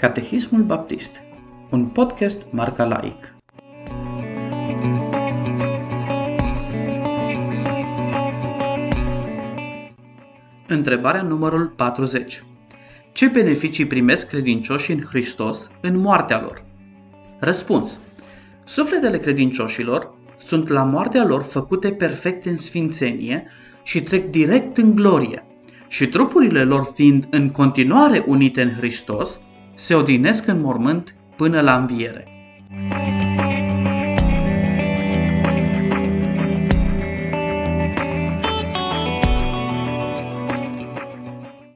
Catehismul Baptist, un podcast marca laic. Întrebarea numărul 40. Ce beneficii primesc credincioșii în Hristos în moartea lor? Răspuns. Sufletele credincioșilor sunt la moartea lor făcute perfecte în sfințenie și trec direct în glorie, și trupurile lor fiind în continuare unite în Hristos, se odinesc în mormânt până la înviere.